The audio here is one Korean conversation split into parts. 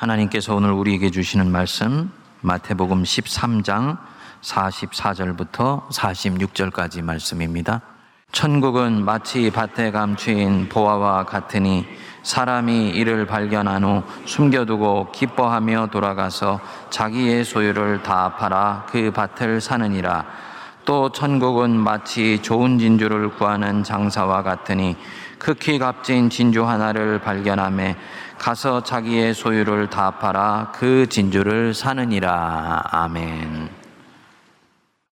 하나님께서 오늘 우리에게 주시는 말씀 마태복음 13장 44절부터 46절까지 말씀입니다. 천국은 마치 밭에 감추인 보화와 같으니 사람이 이를 발견한 후 숨겨두고 기뻐하며 돌아가서 자기의 소유를 다 팔아 그 밭을 사느니라. 또 천국은 마치 좋은 진주를 구하는 장사와 같으니 극히 값진 진주 하나를 발견함에 가서 자기의 소유를 다 팔아 그 진주를 사느니라. 아멘.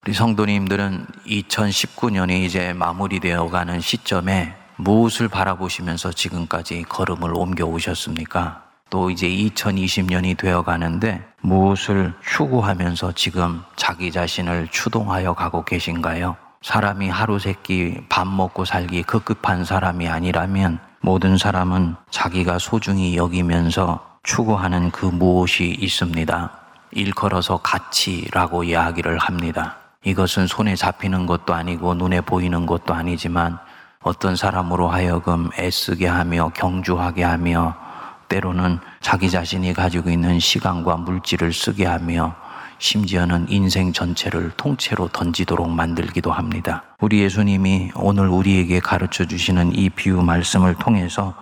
우리 성도님들은 2019년이 이제 마무리되어 가는 시점에 무엇을 바라보시면서 지금까지 걸음을 옮겨 오셨습니까? 또 이제 2020년이 되어 가는데 무엇을 추구하면서 지금 자기 자신을 추동하여 가고 계신가요? 사람이 하루 세끼 밥 먹고 살기 급급한 사람이 아니라면 모든 사람은 자기가 소중히 여기면서 추구하는 그 무엇이 있습니다. 일컬어서 가치라고 이야기를 합니다. 이것은 손에 잡히는 것도 아니고 눈에 보이는 것도 아니지만 어떤 사람으로 하여금 애쓰게 하며 경주하게 하며 때로는 자기 자신이 가지고 있는 시간과 물질을 쓰게 하며 심지어는 인생 전체를 통째로 던지도록 만들기도 합니다. 우리 예수님이 오늘 우리에게 가르쳐 주시는 이 비유 말씀을 통해서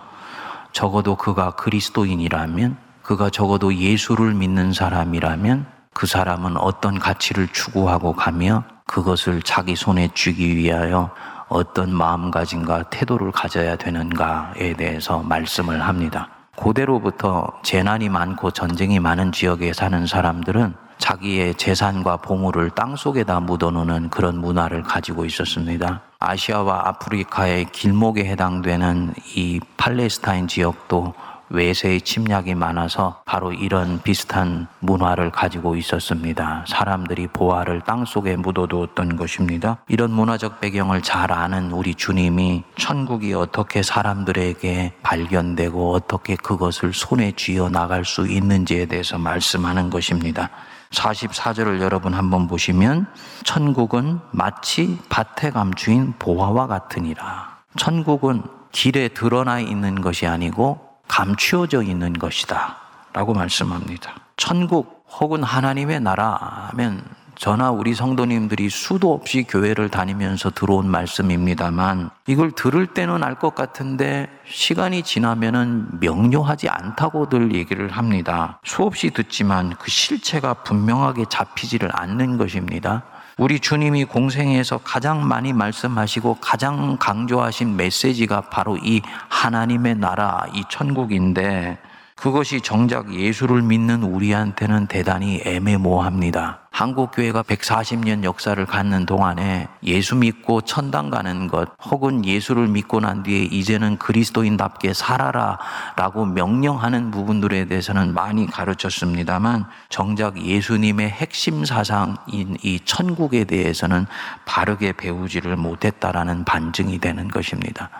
적어도 그가 그리스도인이라면 그가 적어도 예수를 믿는 사람이라면 그 사람은 어떤 가치를 추구하고 가며 그것을 자기 손에 쥐기 위하여 어떤 마음가짐과 태도를 가져야 되는가에 대해서 말씀을 합니다. 고대로부터 재난이 많고 전쟁이 많은 지역에 사는 사람들은 자기의 재산과 보물을 땅 속에다 묻어놓는 그런 문화를 가지고 있었습니다. 아시아와 아프리카의 길목에 해당되는 이 팔레스타인 지역도 외세의 침략이 많아서 바로 이런 비슷한 문화를 가지고 있었습니다. 사람들이 보화를 땅 속에 묻어두었던 것입니다. 이런 문화적 배경을 잘 아는 우리 주님이 천국이 어떻게 사람들에게 발견되고 어떻게 그것을 손에 쥐어 나갈 수 있는지에 대해서 말씀하는 것입니다. 44절을 여러분 한번 보시면 천국은 마치 밭에 감추인 보화와 같으니라. 천국은 길에 드러나 있는 것이 아니고 감추어져 있는 것이다. 라고 말씀합니다. 천국 혹은 하나님의 나라면 저나 우리 성도님들이 수도 없이 교회를 다니면서 들어온 말씀입니다만 이걸 들을 때는 알 것 같은데 시간이 지나면은 명료하지 않다고들 얘기를 합니다. 수없이 듣지만 그 실체가 분명하게 잡히지를 않는 것입니다. 우리 주님이 공생에서 가장 많이 말씀하시고 가장 강조하신 메시지가 바로 이 하나님의 나라, 이 천국인데 그것이 정작 예수를 믿는 우리한테는 대단히 애매모호합니다. 한국 교회가 140년 역사를 갖는 동안에 예수 믿고 천당 가는 것 혹은 예수를 믿고 난 뒤에 이제는 그리스도인답게 살아라 라고 명령하는 부분들에 대해서는 많이 가르쳤습니다만 정작 예수님의 핵심 사상인 이 천국에 대해서는 바르게 배우지를 못했다라는 반증이 되는 것입니다.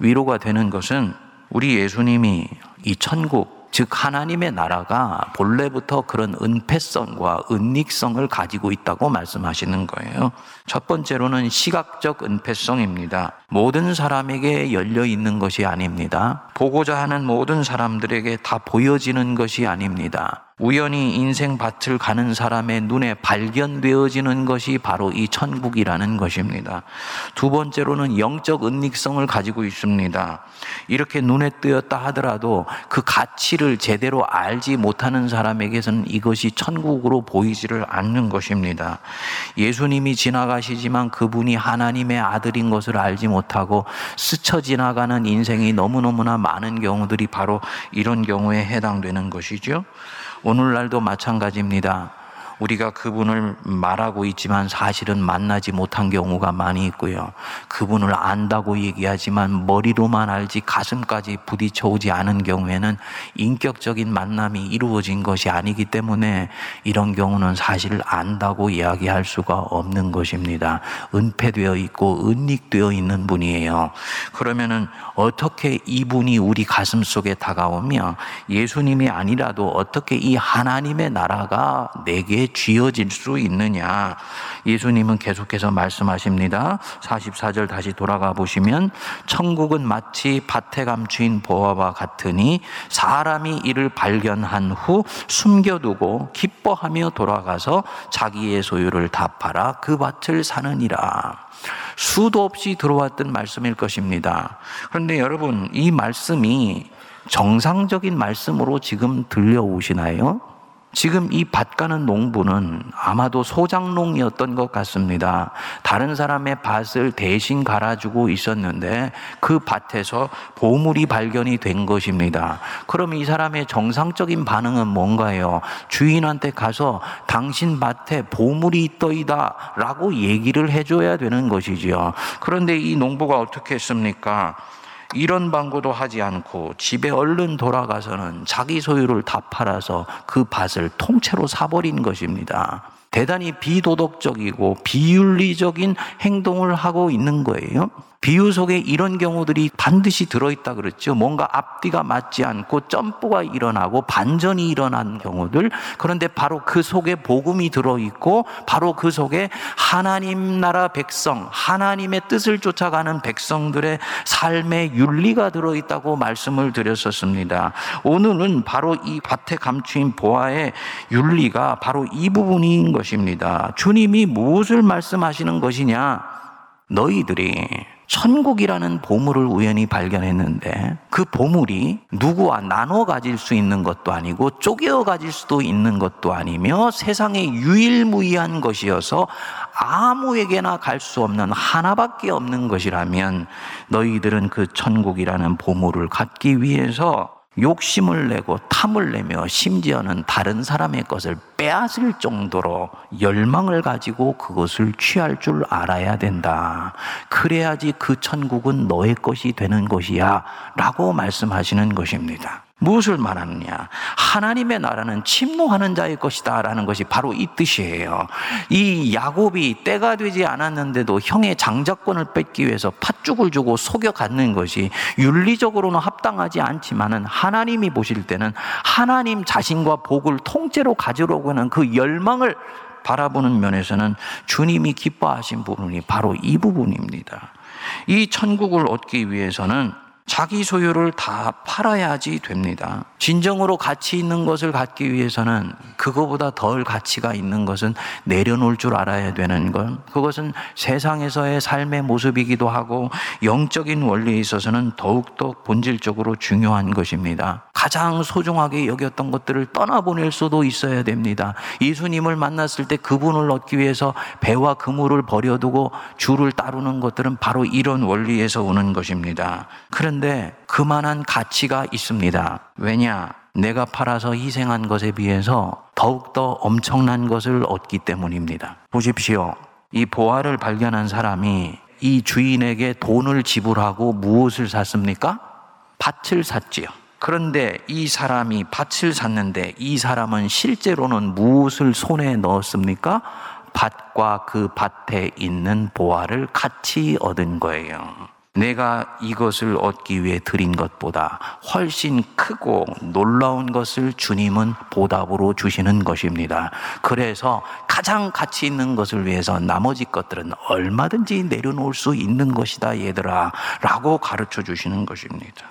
위로가 되는 것은 우리 예수님이 이 천국 즉 하나님의 나라가 본래부터 그런 은폐성과 은닉성을 가지고 있다고 말씀하시는 거예요. 첫 번째로는 시각적 은폐성입니다. 모든 사람에게 열려 있는 것이 아닙니다. 보고자 하는 모든 사람들에게 다 보여지는 것이 아닙니다. 우연히 인생 밭을 가는 사람의 눈에 발견되어지는 것이 바로 이 천국이라는 것입니다. 두 번째로는 영적 은닉성을 가지고 있습니다. 이렇게 눈에 뜨였다 하더라도 그 가치를 제대로 알지 못하는 사람에게서는 이것이 천국으로 보이지를 않는 것입니다. 예수님이 지나가시지만 그분이 하나님의 아들인 것을 알지 못 하고 스쳐 지나가는 인생이 너무너무나 많은 경우들이 바로 이런 경우에 해당되는 것이죠. 오늘날도 마찬가지입니다. 우리가 그분을 말하고 있지만 사실은 만나지 못한 경우가 많이 있고요. 그분을 안다고 얘기하지만 머리로만 알지 가슴까지 부딪혀 오지 않은 경우에는 인격적인 만남이 이루어진 것이 아니기 때문에 이런 경우는 사실 안다고 이야기할 수가 없는 것입니다. 은폐되어 있고 은닉되어 있는 분이에요. 그러면은 어떻게 이분이 우리 가슴 속에 다가오며 예수님이 아니라도 어떻게 이 하나님의 나라가 내게 쥐어질 수 있느냐? 예수님은 계속해서 말씀하십니다. 44절 다시 돌아가 보시면 천국은 마치 밭에 감추인 보화와 같으니 사람이 이를 발견한 후 숨겨두고 기뻐하며 돌아가서 자기의 소유를 다 팔아 그 밭을 사느니라. 수도 없이 들어왔던 말씀일 것입니다. 그런데 여러분, 이 말씀이 정상적인 말씀으로 지금 들려오시나요? 지금 이 밭 가는 농부는 아마도 소장농이었던 것 같습니다. 다른 사람의 밭을 대신 갈아주고 있었는데 그 밭에서 보물이 발견이 된 것입니다. 그럼 이 사람의 정상적인 반응은 뭔가요? 주인한테 가서 당신 밭에 보물이 있더이다 라고 얘기를 해줘야 되는 것이지요. 그런데 이 농부가 어떻게 했습니까? 이런 방구도 하지 않고 집에 얼른 돌아가서는 자기 소유를 다 팔아서 그 밭을 통째로 사버린 것입니다. 대단히 비도덕적이고 비윤리적인 행동을 하고 있는 거예요. 비유 속에 이런 경우들이 반드시 들어있다 그랬죠. 뭔가 앞뒤가 맞지 않고 점프가 일어나고 반전이 일어난 경우들. 그런데 바로 그 속에 복음이 들어있고 바로 그 속에 하나님 나라 백성, 하나님의 뜻을 쫓아가는 백성들의 삶의 윤리가 들어있다고 말씀을 드렸었습니다. 오늘은 바로 이 밭에 감추인 보아의 윤리가 바로 이 부분인 것입니다. 주님이 무엇을 말씀하시는 것이냐? 너희들이 천국이라는 보물을 우연히 발견했는데 그 보물이 누구와 나눠 가질 수 있는 것도 아니고 쪼개어 가질 수도 있는 것도 아니며 세상에 유일무이한 것이어서 아무에게나 갈 수 없는 하나밖에 없는 것이라면 너희들은 그 천국이라는 보물을 갖기 위해서 욕심을 내고 탐을 내며 심지어는 다른 사람의 것을 빼앗을 정도로 열망을 가지고 그것을 취할 줄 알아야 된다. 그래야지 그 천국은 너의 것이 되는 것이야. 라고 말씀하시는 것입니다. 무엇을 말하느냐? 하나님의 나라는 침노하는 자의 것이다 라는 것이 바로 이 뜻이에요. 이 야곱이 때가 되지 않았는데도 형의 장자권을 뺏기 위해서 팥죽을 주고 속여 갖는 것이 윤리적으로는 합당하지 않지만은 하나님이 보실 때는 하나님 자신과 복을 통째로 가지려고 하는 그 열망을 바라보는 면에서는 주님이 기뻐하신 부분이 바로 이 부분입니다. 이 천국을 얻기 위해서는 자기 소유를 다 팔아야지 됩니다. 진정으로 가치 있는 것을 갖기 위해서는 그거보다 덜 가치가 있는 것은 내려놓을 줄 알아야 되는 것. 그것은 세상에서의 삶의 모습이기도 하고 영적인 원리에 있어서는 더욱더 본질적으로 중요한 것입니다. 가장 소중하게 여겼던 것들을 떠나보낼 수도 있어야 됩니다. 예수님을 만났을 때 그분을 얻기 위해서 배와 그물을 버려두고 주를 따르는 것들은 바로 이런 원리에서 오는 것입니다. 그런데 그만한 가치가 있습니다. 왜냐? 내가 팔아서 희생한 것에 비해서 더욱더 엄청난 것을 얻기 때문입니다. 보십시오. 이 보화를 발견한 사람이 이 주인에게 돈을 지불하고 무엇을 샀습니까? 밭을 샀지요. 그런데 이 사람이 밭을 샀는데 이 사람은 실제로는 무엇을 손에 넣었습니까? 밭과 그 밭에 있는 보화를 같이 얻은 거예요. 내가 이것을 얻기 위해 드린 것보다 훨씬 크고 놀라운 것을 주님은 보답으로 주시는 것입니다. 그래서 가장 가치 있는 것을 위해서 나머지 것들은 얼마든지 내려놓을 수 있는 것이다, 얘들아. 라고 가르쳐 주시는 것입니다.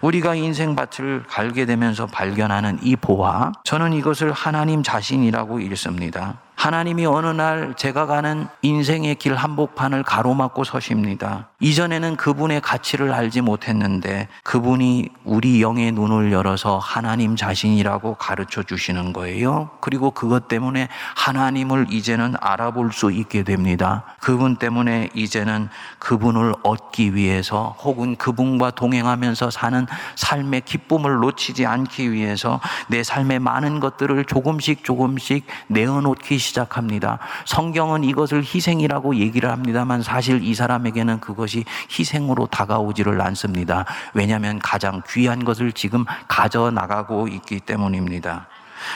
우리가 인생밭을 갈게 되면서 발견하는 이 보화, 저는 이것을 하나님 자신이라고 읽습니다. 하나님이 어느 날 제가 가는 인생의 길 한복판을 가로막고 서십니다. 이전에는 그분의 가치를 알지 못했는데 그분이 우리 영의 눈을 열어서 하나님 자신이라고 가르쳐 주시는 거예요. 그리고 그것 때문에 하나님을 이제는 알아볼 수 있게 됩니다. 그분 때문에 이제는 그분을 얻기 위해서 혹은 그분과 동행하면서 사는 삶의 기쁨을 놓치지 않기 위해서 내 삶의 많은 것들을 조금씩 조금씩 내어놓기 시작합니다. 성경은 이것을 희생이라고 얘기를 합니다만 사실 이 사람에게는 그것이 희생으로 다가오지를 않습니다. 왜냐하면 가장 귀한 것을 지금 가져 나가고 있기 때문입니다.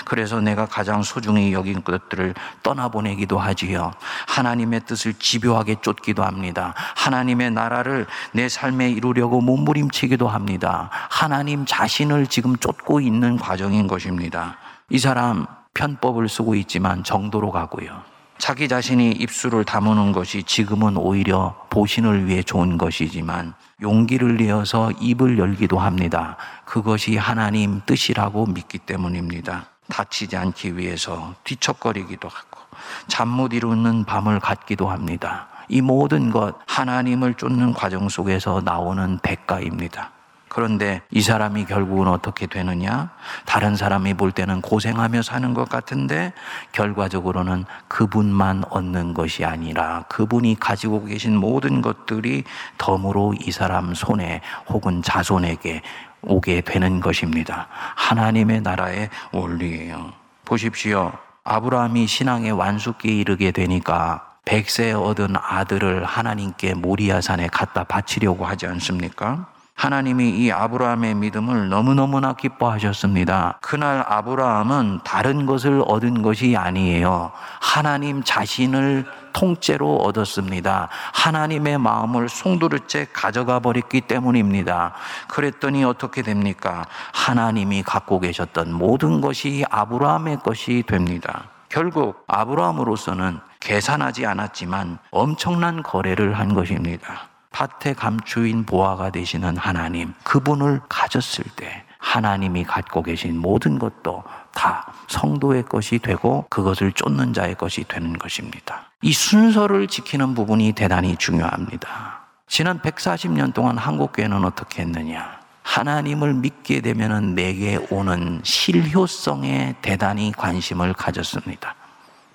그래서 내가 가장 소중히 여긴 것들을 떠나보내기도 하지요. 하나님의 뜻을 집요하게 쫓기도 합니다. 하나님의 나라를 내 삶에 이루려고 몸부림치기도 합니다. 하나님 자신을 지금 쫓고 있는 과정인 것입니다. 이 사람 편법을 쓰고 있지만 정도로 가고요. 자기 자신이 입술을 다무는 것이 지금은 오히려 보신을 위해 좋은 것이지만 용기를 내어서 입을 열기도 합니다. 그것이 하나님 뜻이라고 믿기 때문입니다. 다치지 않기 위해서 뒤척거리기도 하고 잠 못 이루는 밤을 갖기도 합니다. 이 모든 것 하나님을 쫓는 과정 속에서 나오는 대가입니다. 그런데 이 사람이 결국은 어떻게 되느냐? 다른 사람이 볼 때는 고생하며 사는 것 같은데 결과적으로는 그분만 얻는 것이 아니라 그분이 가지고 계신 모든 것들이 덤으로 이 사람 손에 혹은 자손에게 오게 되는 것입니다. 하나님의 나라의 원리예요. 보십시오. 아브라함이 신앙의 완숙기에 이르게 되니까 백세 얻은 아들을 하나님께 모리아산에 갖다 바치려고 하지 않습니까? 하나님이 이 아브라함의 믿음을 너무너무나 기뻐하셨습니다. 그날 아브라함은 다른 것을 얻은 것이 아니에요. 하나님 자신을 통째로 얻었습니다. 하나님의 마음을 송두리째 가져가 버렸기 때문입니다. 그랬더니 어떻게 됩니까? 하나님이 갖고 계셨던 모든 것이 아브라함의 것이 됩니다. 결국 아브라함으로서는 계산하지 않았지만 엄청난 거래를 한 것입니다. 밭의 감추인 보아가 되시는 하나님, 그분을 가졌을 때 하나님이 갖고 계신 모든 것도 다 성도의 것이 되고 그것을 쫓는 자의 것이 되는 것입니다. 이 순서를 지키는 부분이 대단히 중요합니다. 지난 140년 동안 한국교회는 어떻게 했느냐? 하나님을 믿게 되면 내게 오는 실효성에 대단히 관심을 가졌습니다.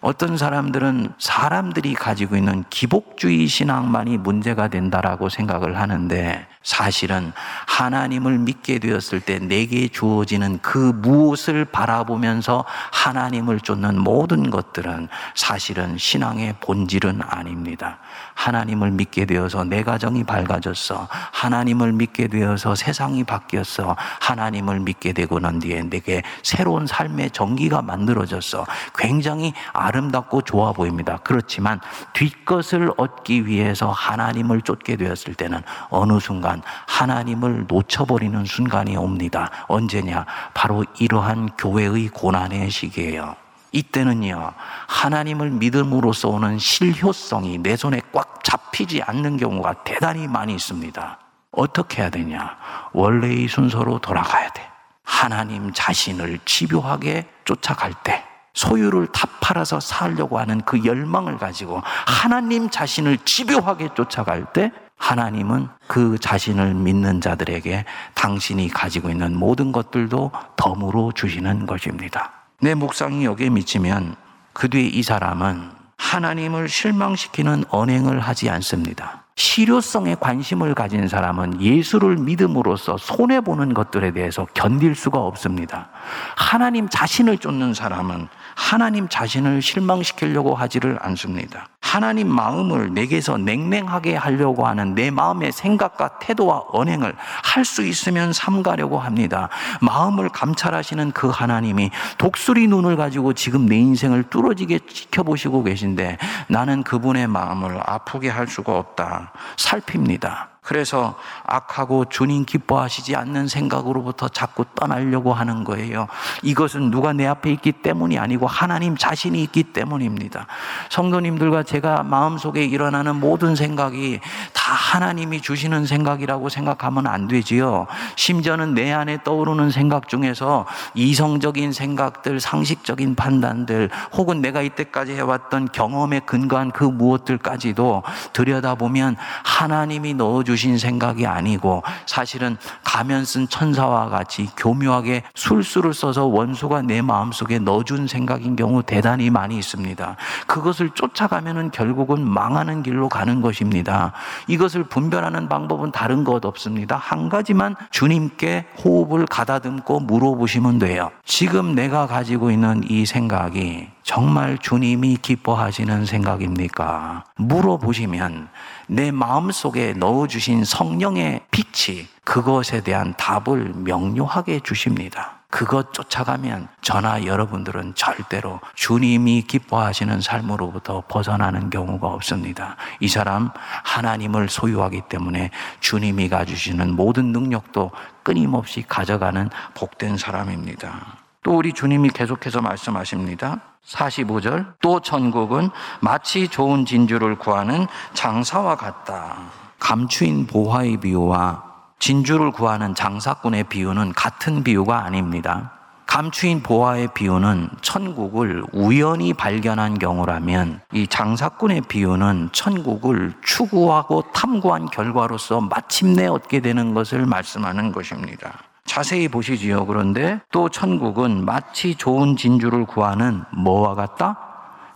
어떤 사람들은 사람들이 가지고 있는 기복주의 신앙만이 문제가 된다라고 생각을 하는데 사실은 하나님을 믿게 되었을 때 내게 주어지는 그 무엇을 바라보면서 하나님을 쫓는 모든 것들은 사실은 신앙의 본질은 아닙니다. 하나님을 믿게 되어서 내 가정이 밝아졌어. 하나님을 믿게 되어서 세상이 바뀌었어. 하나님을 믿게 되고 난 뒤에 내게 새로운 삶의 전기가 만들어졌어. 굉장히 아름답고 좋아 보입니다. 그렇지만 뒷것을 얻기 위해서 하나님을 쫓게 되었을 때는 어느 순간 하나님을 놓쳐버리는 순간이 옵니다. 언제냐? 바로 이러한 교회의 고난의 시기예요. 이때는요, 하나님을 믿음으로써 오는 실효성이 내 손에 꽉 잡히지 않는 경우가 대단히 많이 있습니다. 어떻게 해야 되냐? 원래의 순서로 돌아가야 돼. 하나님 자신을 집요하게 쫓아갈 때, 소유를 다 팔아서 살려고 하는 그 열망을 가지고 하나님 자신을 집요하게 쫓아갈 때, 하나님은 그 자신을 믿는 자들에게 당신이 가지고 있는 모든 것들도 덤으로 주시는 것입니다. 내 묵상이 여기에 미치면 그 뒤에 이 사람은 하나님을 실망시키는 언행을 하지 않습니다. 실효성에 관심을 가진 사람은 예수를 믿음으로써 손해보는 것들에 대해서 견딜 수가 없습니다. 하나님 자신을 쫓는 사람은 하나님 자신을 실망시키려고 하지를 않습니다. 하나님 마음을 내게서 냉랭하게 하려고 하는 내 마음의 생각과 태도와 언행을 할 수 있으면 삼가려고 합니다. 마음을 감찰하시는 그 하나님이 독수리 눈을 가지고 지금 내 인생을 뚫어지게 지켜보시고 계신데 나는 그분의 마음을 아프게 할 수가 없다. 살핍니다. 그래서 악하고 주님 기뻐하시지 않는 생각으로부터 자꾸 떠나려고 하는 거예요. 이것은 누가 내 앞에 있기 때문이 아니고 하나님 자신이 있기 때문입니다. 성도님들과 제가 마음속에 일어나는 모든 생각이 다 하나님이 주시는 생각이라고 생각하면 안 되지요. 심지어는 내 안에 떠오르는 생각 중에서 이성적인 생각들, 상식적인 판단들, 혹은 내가 이때까지 해왔던 경험에 근거한 그 무엇들까지도 들여다보면 하나님이 넣어주신 주신 생각이 아니고 사실은 가면 쓴 천사와 같이 교묘하게 술수를 써서 원수가 내 마음속에 넣어준 생각인 경우 대단히 많이 있습니다. 그것을 쫓아가면은 결국은 망하는 길로 가는 것입니다. 이것을 분별하는 방법은 다른 것 없습니다. 한 가지만 주님께 호흡을 가다듬고 물어보시면 돼요. 지금 내가 가지고 있는 이 생각이 정말 주님이 기뻐하시는 생각입니까? 물어보시면 내 마음 속에 넣어주신 성령의 빛이 그것에 대한 답을 명료하게 주십니다. 그것 쫓아가면 저나 여러분들은 절대로 주님이 기뻐하시는 삶으로부터 벗어나는 경우가 없습니다. 이 사람 하나님을 소유하기 때문에 주님이 가주시는 모든 능력도 끊임없이 가져가는 복된 사람입니다. 또 우리 주님이 계속해서 말씀하십니다. 45절. 또 천국은 마치 좋은 진주를 구하는 장사와 같다. 감추인 보화의 비유와 진주를 구하는 장사꾼의 비유는 같은 비유가 아닙니다. 감추인 보화의 비유는 천국을 우연히 발견한 경우라면 이 장사꾼의 비유는 천국을 추구하고 탐구한 결과로서 마침내 얻게 되는 것을 말씀하는 것입니다. 자세히 보시지요. 그런데 또 천국은 마치 좋은 진주를 구하는 뭐와 같다?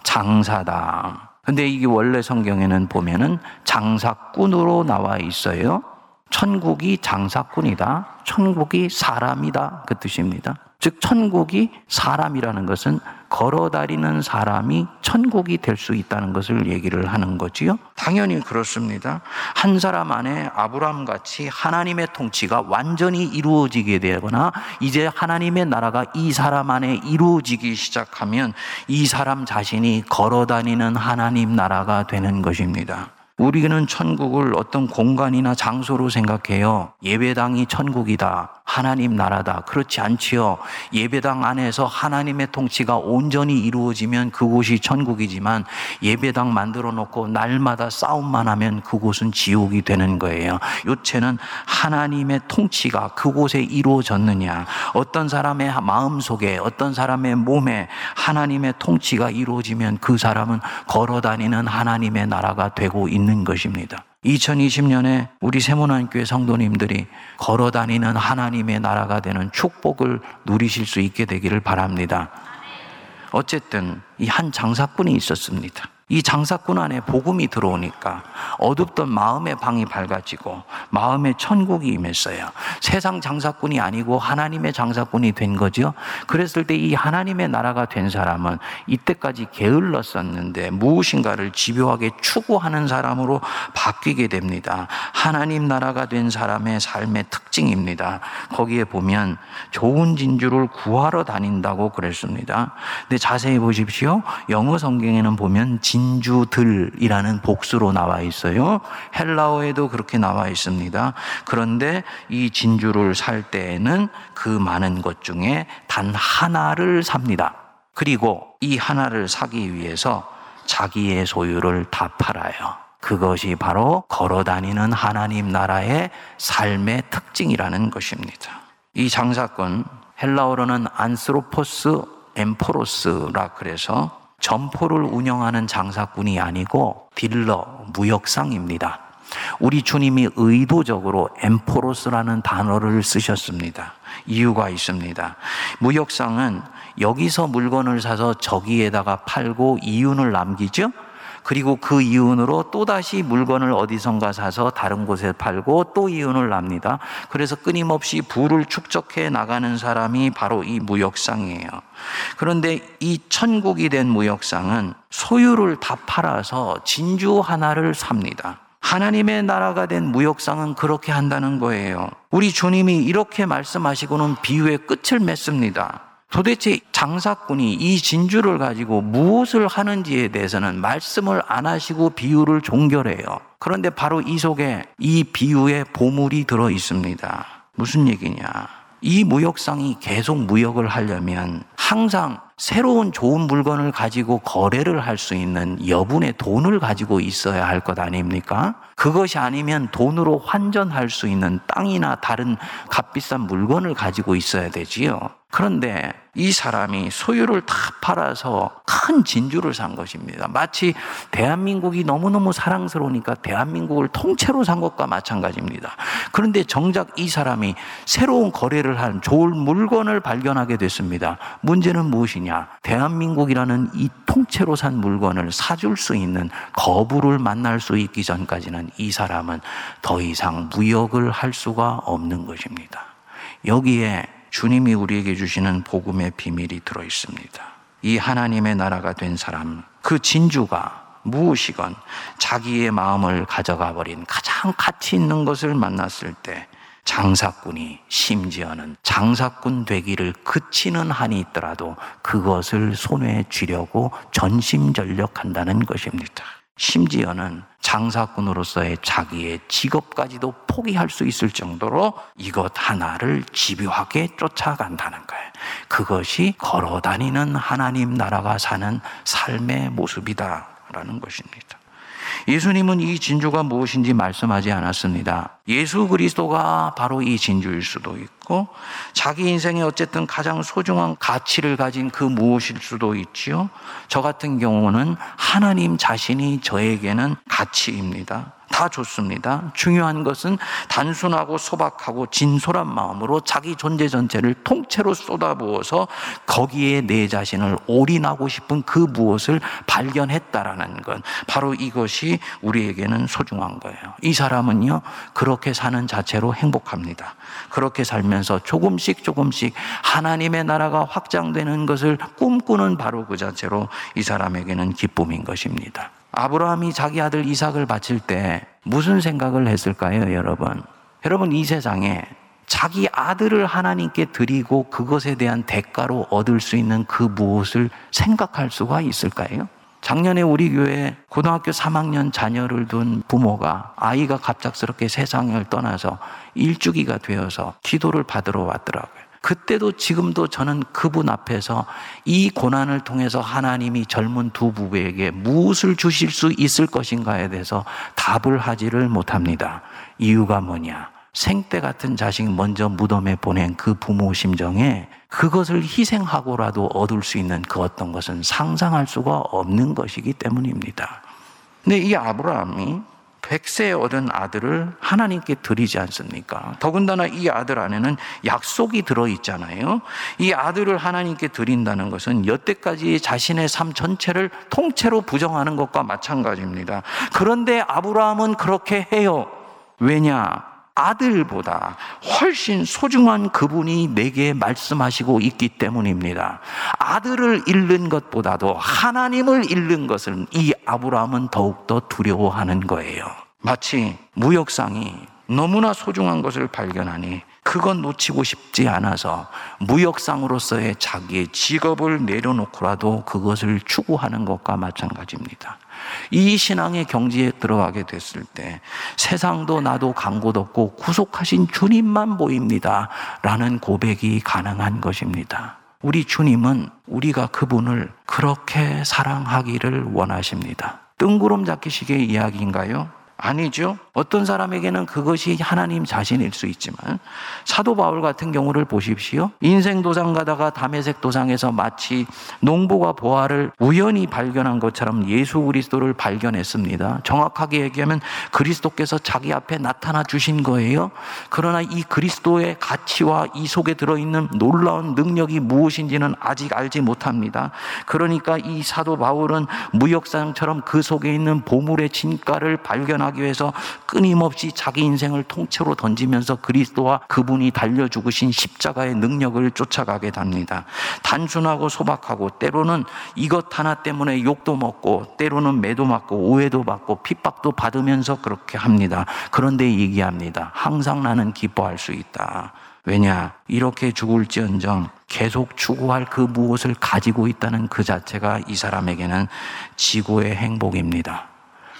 장사다. 근데 이게 원래 성경에는 보면은 장사꾼으로 나와 있어요. 천국이 장사꾼이다. 천국이 사람이다. 그 뜻입니다. 즉, 천국이 사람이라는 것은 걸어 다니는 사람이 천국이 될 수 있다는 것을 얘기를 하는 거지요. 당연히 그렇습니다. 한 사람 안에 아브람 같이 하나님의 통치가 완전히 이루어지게 되거나 이제 하나님의 나라가 이 사람 안에 이루어지기 시작하면 이 사람 자신이 걸어 다니는 하나님 나라가 되는 것입니다. 우리는 천국을 어떤 공간이나 장소로 생각해요. 예배당이 천국이다. 하나님 나라다. 그렇지 않지요. 예배당 안에서 하나님의 통치가 온전히 이루어지면 그곳이 천국이지만 예배당 만들어 놓고 날마다 싸움만 하면 그곳은 지옥이 되는 거예요. 요체는 하나님의 통치가 그곳에 이루어졌느냐. 어떤 사람의 마음 속에 어떤 사람의 몸에 하나님의 통치가 이루어지면 그 사람은 걸어 다니는 하나님의 나라가 되고 있는 있는 것입니다. 2020년에 우리 세문안교회 성도님들이 걸어 다니는 하나님의 나라가 되는 축복을 누리실 수 있게 되기를 바랍니다. 어쨌든 이 한 장사꾼이 있었습니다. 이 장사꾼 안에 복음이 들어오니까 어둡던 마음의 방이 밝아지고 마음의 천국이 임했어요. 세상 장사꾼이 아니고 하나님의 장사꾼이 된 거죠. 그랬을 때 이 하나님의 나라가 된 사람은 이때까지 게을렀었는데 무엇인가를 집요하게 추구하는 사람으로 바뀌게 됩니다. 하나님 나라가 된 사람의 삶의 특징입니다. 거기에 보면 좋은 진주를 구하러 다닌다고 그랬습니다. 근데 자세히 보십시오. 영어 성경에는 보면 진 진주들이라는 복수로 나와 있어요. 헬라어에도 그렇게 나와 있습니다. 그런데 이 진주를 살 때에는 그 많은 것 중에 단 하나를 삽니다. 그리고 이 하나를 사기 위해서 자기의 소유를 다 팔아요. 그것이 바로 걸어 다니는 하나님 나라의 삶의 특징이라는 것입니다. 이 장사건 헬라어로는 안스로포스 엠포로스라 그래서 점포를 운영하는 장사꾼이 아니고 딜러, 무역상입니다. 우리 주님이 의도적으로 엠포로스라는 단어를 쓰셨습니다. 이유가 있습니다. 무역상은 여기서 물건을 사서 저기에다가 팔고 이윤을 남기죠? 그리고 그 이윤으로 또다시 물건을 어디선가 사서 다른 곳에 팔고 또 이윤을 납니다. 그래서 끊임없이 부를 축적해 나가는 사람이 바로 이 무역상이에요. 그런데 이 천국이 된 무역상은 소유를 다 팔아서 진주 하나를 삽니다. 하나님의 나라가 된 무역상은 그렇게 한다는 거예요. 우리 주님이 이렇게 말씀하시고는 비유의 끝을 맺습니다. 도대체 장사꾼이 이 진주를 가지고 무엇을 하는지에 대해서는 말씀을 안 하시고 비유를 종결해요. 그런데 바로 이 속에 이 비유의 보물이 들어 있습니다. 무슨 얘기냐? 이 무역상이 계속 무역을 하려면 항상 새로운 좋은 물건을 가지고 거래를 할 수 있는 여분의 돈을 가지고 있어야 할 것 아닙니까? 그것이 아니면 돈으로 환전할 수 있는 땅이나 다른 값비싼 물건을 가지고 있어야 되지요. 그런데 이 사람이 소유를 다 팔아서 큰 진주를 산 것입니다. 마치 대한민국이 너무너무 사랑스러우니까 대한민국을 통째로 산 것과 마찬가지입니다. 그런데 정작 이 사람이 새로운 거래를 한 좋은 물건을 발견하게 됐습니다. 문제는 무엇이냐? 대한민국이라는 이 통째로 산 물건을 사줄 수 있는 거부를 만날 수 있기 전까지는 이 사람은 더 이상 무역을 할 수가 없는 것입니다. 여기에 주님이 우리에게 주시는 복음의 비밀이 들어 있습니다. 이 하나님의 나라가 된 사람, 그 진주가 무엇이건 자기의 마음을 가져가 버린 가장 가치 있는 것을 만났을 때 장사꾼이 심지어는 장사꾼 되기를 그치는 한이 있더라도 그것을 손에 쥐려고 전심전력한다는 것입니다. 심지어는 장사꾼으로서의 자기의 직업까지도 포기할 수 있을 정도로 이것 하나를 집요하게 쫓아간다는 거예요. 그것이 걸어 다니는 하나님 나라가 사는 삶의 모습이다라는 것입니다. 예수님은 이 진주가 무엇인지 말씀하지 않았습니다. 예수 그리스도가 바로 이 진주일 수도 있고, 자기 인생에 어쨌든 가장 소중한 가치를 가진 그 무엇일 수도 있지요. 저 같은 경우는 하나님 자신이 저에게는 가치입니다. 다 좋습니다. 중요한 것은 단순하고 소박하고 진솔한 마음으로 자기 존재 전체를 통째로 쏟아부어서 거기에 내 자신을 올인하고 싶은 그 무엇을 발견했다라는 것. 바로 이것이 우리에게는 소중한 거예요. 이 사람은요, 그렇게 사는 자체로 행복합니다. 그렇게 살면 서 조금씩 조금씩 하나님의 나라가 확장되는 것을 꿈꾸는 바로 그 자체로 이 사람에게는 기쁨인 것입니다. 아브라함이 자기 아들 이삭을 바칠 때 무슨 생각을 했을까요, 여러분? 여러분, 이 세상에 자기 아들을 하나님께 드리고 그것에 대한 대가로 얻을 수 있는 그 무엇을 생각할 수가 있을까요? 작년에 우리 교회 고등학교 3학년 자녀를 둔 부모가 아이가 갑작스럽게 세상을 떠나서 일주기가 되어서 기도를 받으러 왔더라고요. 그때도 지금도 저는 그분 앞에서 이 고난을 통해서 하나님이 젊은 두 부부에게 무엇을 주실 수 있을 것인가에 대해서 답을 하지를 못합니다. 이유가 뭐냐? 생때 같은 자식 먼저 무덤에 보낸 그 부모 심정에 그것을 희생하고라도 얻을 수 있는 그 어떤 것은 상상할 수가 없는 것이기 때문입니다. 근데 이 아브라함이 백세 얻은 아들을 하나님께 드리지 않습니까? 더군다나 이 아들 안에는 약속이 들어있잖아요. 이 아들을 하나님께 드린다는 것은 여태까지 자신의 삶 전체를 통째로 부정하는 것과 마찬가지입니다. 그런데 아브라함은 그렇게 해요. 왜냐? 아들보다 훨씬 소중한 그분이 내게 말씀하시고 있기 때문입니다. 아들을 잃는 것보다도 하나님을 잃는 것을 이 아브라함은 더욱더 두려워하는 거예요. 마치 무역상이 너무나 소중한 것을 발견하니 그건 놓치고 싶지 않아서 무역상으로서의 자기의 직업을 내려놓고라도 그것을 추구하는 것과 마찬가지입니다. 이 신앙의 경지에 들어가게 됐을 때 세상도 나도 간곳 없고 구속하신 주님만 보입니다. 라는 고백이 가능한 것입니다. 우리 주님은 우리가 그분을 그렇게 사랑하기를 원하십니다. 뜬구름 잡기식의 이야기인가요? 아니죠. 어떤 사람에게는 그것이 하나님 자신일 수 있지만 사도 바울 같은 경우를 보십시오. 인생 도상 가다가 담에색 도상에서 마치 농부가 보화를 우연히 발견한 것처럼 예수 그리스도를 발견했습니다. 정확하게 얘기하면 그리스도께서 자기 앞에 나타나 주신 거예요. 그러나 이 그리스도의 가치와 이 속에 들어 있는 놀라운 능력이 무엇인지는 아직 알지 못합니다. 그러니까 이 사도 바울은 무역상처럼 그 속에 있는 보물의 진가를 발견하 기 위해서 끊임없이 자기 인생을 통째로 던지면서 그리스도와 그분이 달려 죽으신 십자가의 능력을 쫓아가게 됩니다. 단순하고 소박하고 때로는 이것 하나 때문에 욕도 먹고 때로는 매도 맞고 오해도 받고 핍박도 받으면서 그렇게 합니다. 그런데 얘기합니다. 항상 나는 기뻐할 수 있다. 왜냐? 이렇게 죽을지언정 계속 추구할 그 무엇을 가지고 있다는 그 자체가 이 사람에게는 지고의 행복입니다.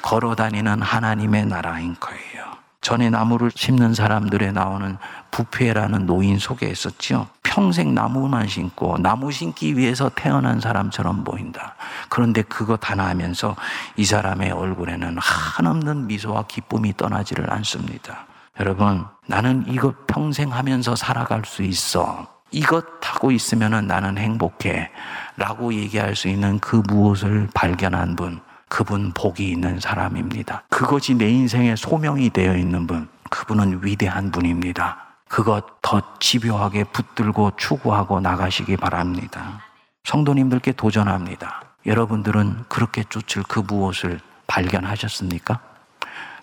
걸어 다니는 하나님의 나라인 거예요. 전에 나무를 심는 사람들에 나오는 부패라는 노인 속에 있었죠. 평생 나무만 심고 나무 심기 위해서 태어난 사람처럼 보인다. 그런데 그것 하나 하면서 이 사람의 얼굴에는 한없는 미소와 기쁨이 떠나지를 않습니다. 여러분, 나는 이것 평생 하면서 살아갈 수 있어. 이것 하고 있으면 나는 행복해. 라고 얘기할 수 있는 그 무엇을 발견한 분. 그분 복이 있는 사람입니다. 그것이 내 인생의 소명이 되어 있는 분, 그분은 위대한 분입니다. 그것 더 집요하게 붙들고 추구하고 나가시기 바랍니다. 성도님들께 도전합니다. 여러분들은 그렇게 쫓을 그 무엇을 발견하셨습니까?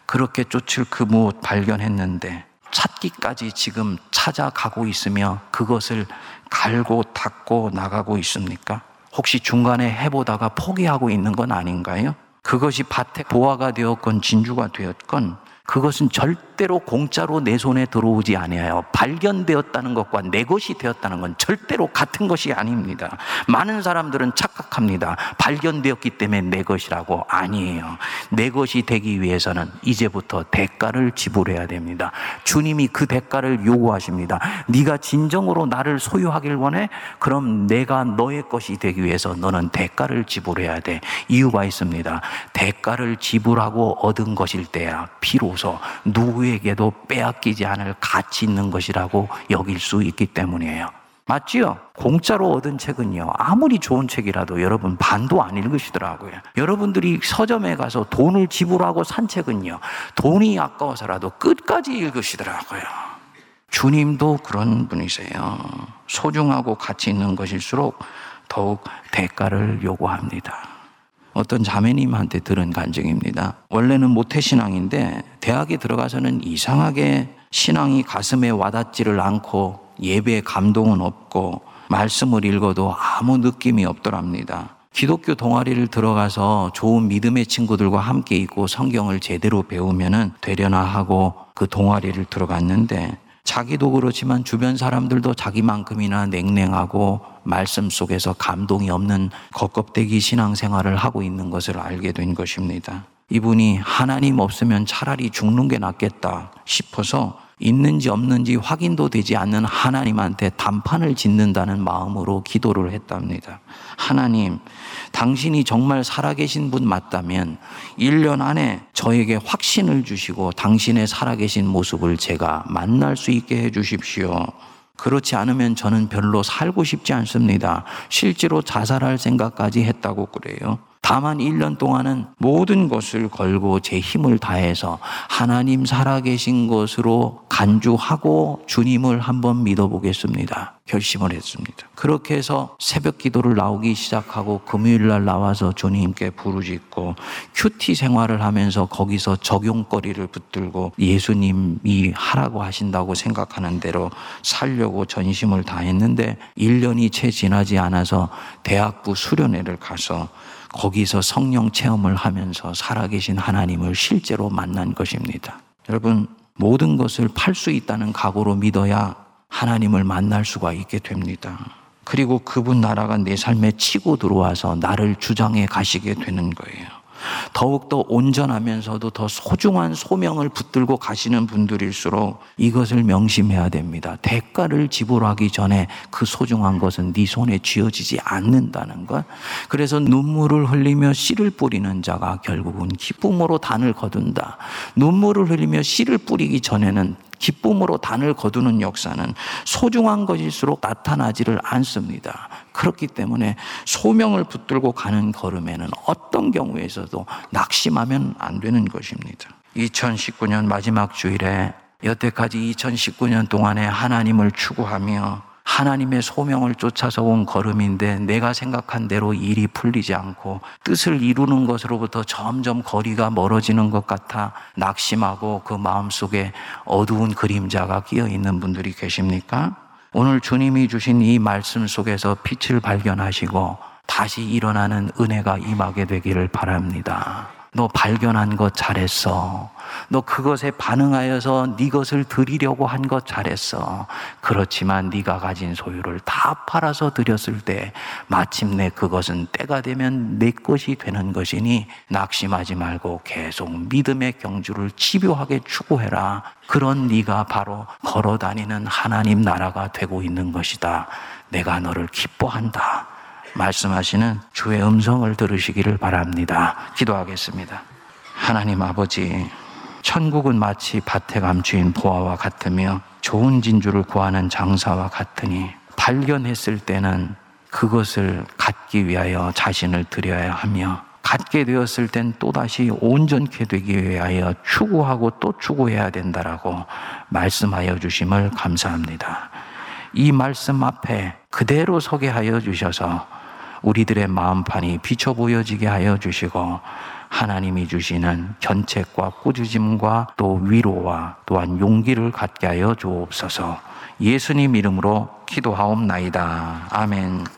그렇게 쫓을 그 무엇 발견했는데 찾기까지 지금 찾아가고 있으며 그것을 갈고 닦고 나가고 있습니까? 혹시 중간에 해보다가 포기하고 있는 건 아닌가요? 그것이 밭의 보화가 되었건 진주가 되었건 그것은 절대로 공짜로 내 손에 들어오지 아니하여 발견되었다는 것과 내 것이 되었다는 건 절대로 같은 것이 아닙니다. 많은 사람들은 착각합니다. 발견되었기 때문에 내 것이라고 아니에요. 내 것이 되기 위해서는 이제부터 대가를 지불해야 됩니다. 주님이 그 대가를 요구하십니다. 네가 진정으로 나를 소유하길 원해? 그럼 내가 너의 것이 되기 위해서 너는 대가를 지불해야 돼. 이유가 있습니다. 대가를 지불하고 얻은 것일 때야 비로 소 누구에게도 빼앗기지 않을 가치 있는 것이라고 여길 수 있기 때문이에요. 맞지요? 공짜로 얻은 책은요, 아무리 좋은 책이라도 여러분 반도 안 읽으시더라고요. 여러분들이 서점에 가서 돈을 지불하고 산 책은요, 돈이 아까워서라도 끝까지 읽으시더라고요. 주님도 그런 분이세요. 소중하고 가치 있는 것일수록 더욱 대가를 요구합니다. 어떤 자매님한테 들은 간증입니다. 원래는 모태신앙인데 대학에 들어가서는 이상하게 신앙이 가슴에 와닿지를 않고 예배에 감동은 없고 말씀을 읽어도 아무 느낌이 없더랍니다. 기독교 동아리를 들어가서 좋은 믿음의 친구들과 함께 있고 성경을 제대로 배우면은 되려나 하고 그 동아리를 들어갔는데 자기도 그렇지만 주변 사람들도 자기만큼이나 냉랭하고 말씀 속에서 감동이 없는 겉껍데기 신앙생활을 하고 있는 것을 알게 된 것입니다. 이분이 하나님 없으면 차라리 죽는 게 낫겠다 싶어서 있는지 없는지 확인도 되지 않는 하나님한테 단판을 짓는다는 마음으로 기도를 했답니다. 하나님, 당신이 정말 살아계신 분 맞다면 1년 안에 저에게 확신을 주시고 당신의 살아계신 모습을 제가 만날 수 있게 해 주십시오. 그렇지 않으면 저는 별로 살고 싶지 않습니다. 실제로 자살할 생각까지 했다고 그래요. 다만 1년 동안은 모든 것을 걸고 제 힘을 다해서 하나님 살아계신 것으로 간주하고 주님을 한번 믿어보겠습니다. 결심을 했습니다. 그렇게 해서 새벽 기도를 나오기 시작하고 금요일 날 나와서 주님께 부르짖고 큐티 생활을 하면서 거기서 적용거리를 붙들고 예수님이 하라고 하신다고 생각하는 대로 살려고 전심을 다했는데 1년이 채 지나지 않아서 대학부 수련회를 가서 거기서 성령 체험을 하면서 살아계신 하나님을 실제로 만난 것입니다. 여러분, 모든 것을 팔 수 있다는 각오로 믿어야 하나님을 만날 수가 있게 됩니다. 그리고 그분 나라가 내 삶에 치고 들어와서 나를 주장해 가시게 되는 거예요. 더욱더 온전하면서도 더 소중한 소명을 붙들고 가시는 분들일수록 이것을 명심해야 됩니다. 대가를 지불하기 전에 그 소중한 것은 네 손에 쥐어지지 않는다는 것. 그래서 눈물을 흘리며 씨를 뿌리는 자가 결국은 기쁨으로 단을 거둔다. 눈물을 흘리며 씨를 뿌리기 전에는 기쁨으로 단을 거두는 역사는 소중한 것일수록 나타나지를 않습니다. 그렇기 때문에 소명을 붙들고 가는 걸음에는 어떤 경우에서도 낙심하면 안 되는 것입니다. 2019년 마지막 주일에 여태까지 2019년 동안에 하나님을 추구하며 하나님의 소명을 쫓아서 온 걸음인데 내가 생각한 대로 일이 풀리지 않고 뜻을 이루는 것으로부터 점점 거리가 멀어지는 것 같아 낙심하고 그 마음속에 어두운 그림자가 끼어 있는 분들이 계십니까? 오늘 주님이 주신 이 말씀 속에서 빛을 발견하시고 다시 일어나는 은혜가 임하게 되기를 바랍니다. 너 발견한 것 잘했어. 너 그것에 반응하여서 네 것을 드리려고 한 것 잘했어. 그렇지만 네가 가진 소유를 다 팔아서 드렸을 때 마침내 그것은 때가 되면 내 것이 되는 것이니 낙심하지 말고 계속 믿음의 경주를 집요하게 추구해라. 그런 네가 바로 걸어 다니는 하나님 나라가 되고 있는 것이다. 내가 너를 기뻐한다. 말씀하시는 주의 음성을 들으시기를 바랍니다. 기도하겠습니다. 하나님 아버지, 천국은 마치 밭에 감추인 보화와 같으며 좋은 진주를 구하는 장사와 같으니 발견했을 때는 그것을 갖기 위하여 자신을 드려야 하며 갖게 되었을 땐 또다시 온전케 되기 위하여 추구하고 또 추구해야 된다라고 말씀하여 주심을 감사합니다. 이 말씀 앞에 그대로 서게 하여 주셔서 우리들의 마음판이 비춰 보여지게 하여 주시고 하나님이 주시는 견책과 꾸짖음과 또 위로와 또한 용기를 갖게 하여 주옵소서. 예수님 이름으로 기도하옵나이다. 아멘.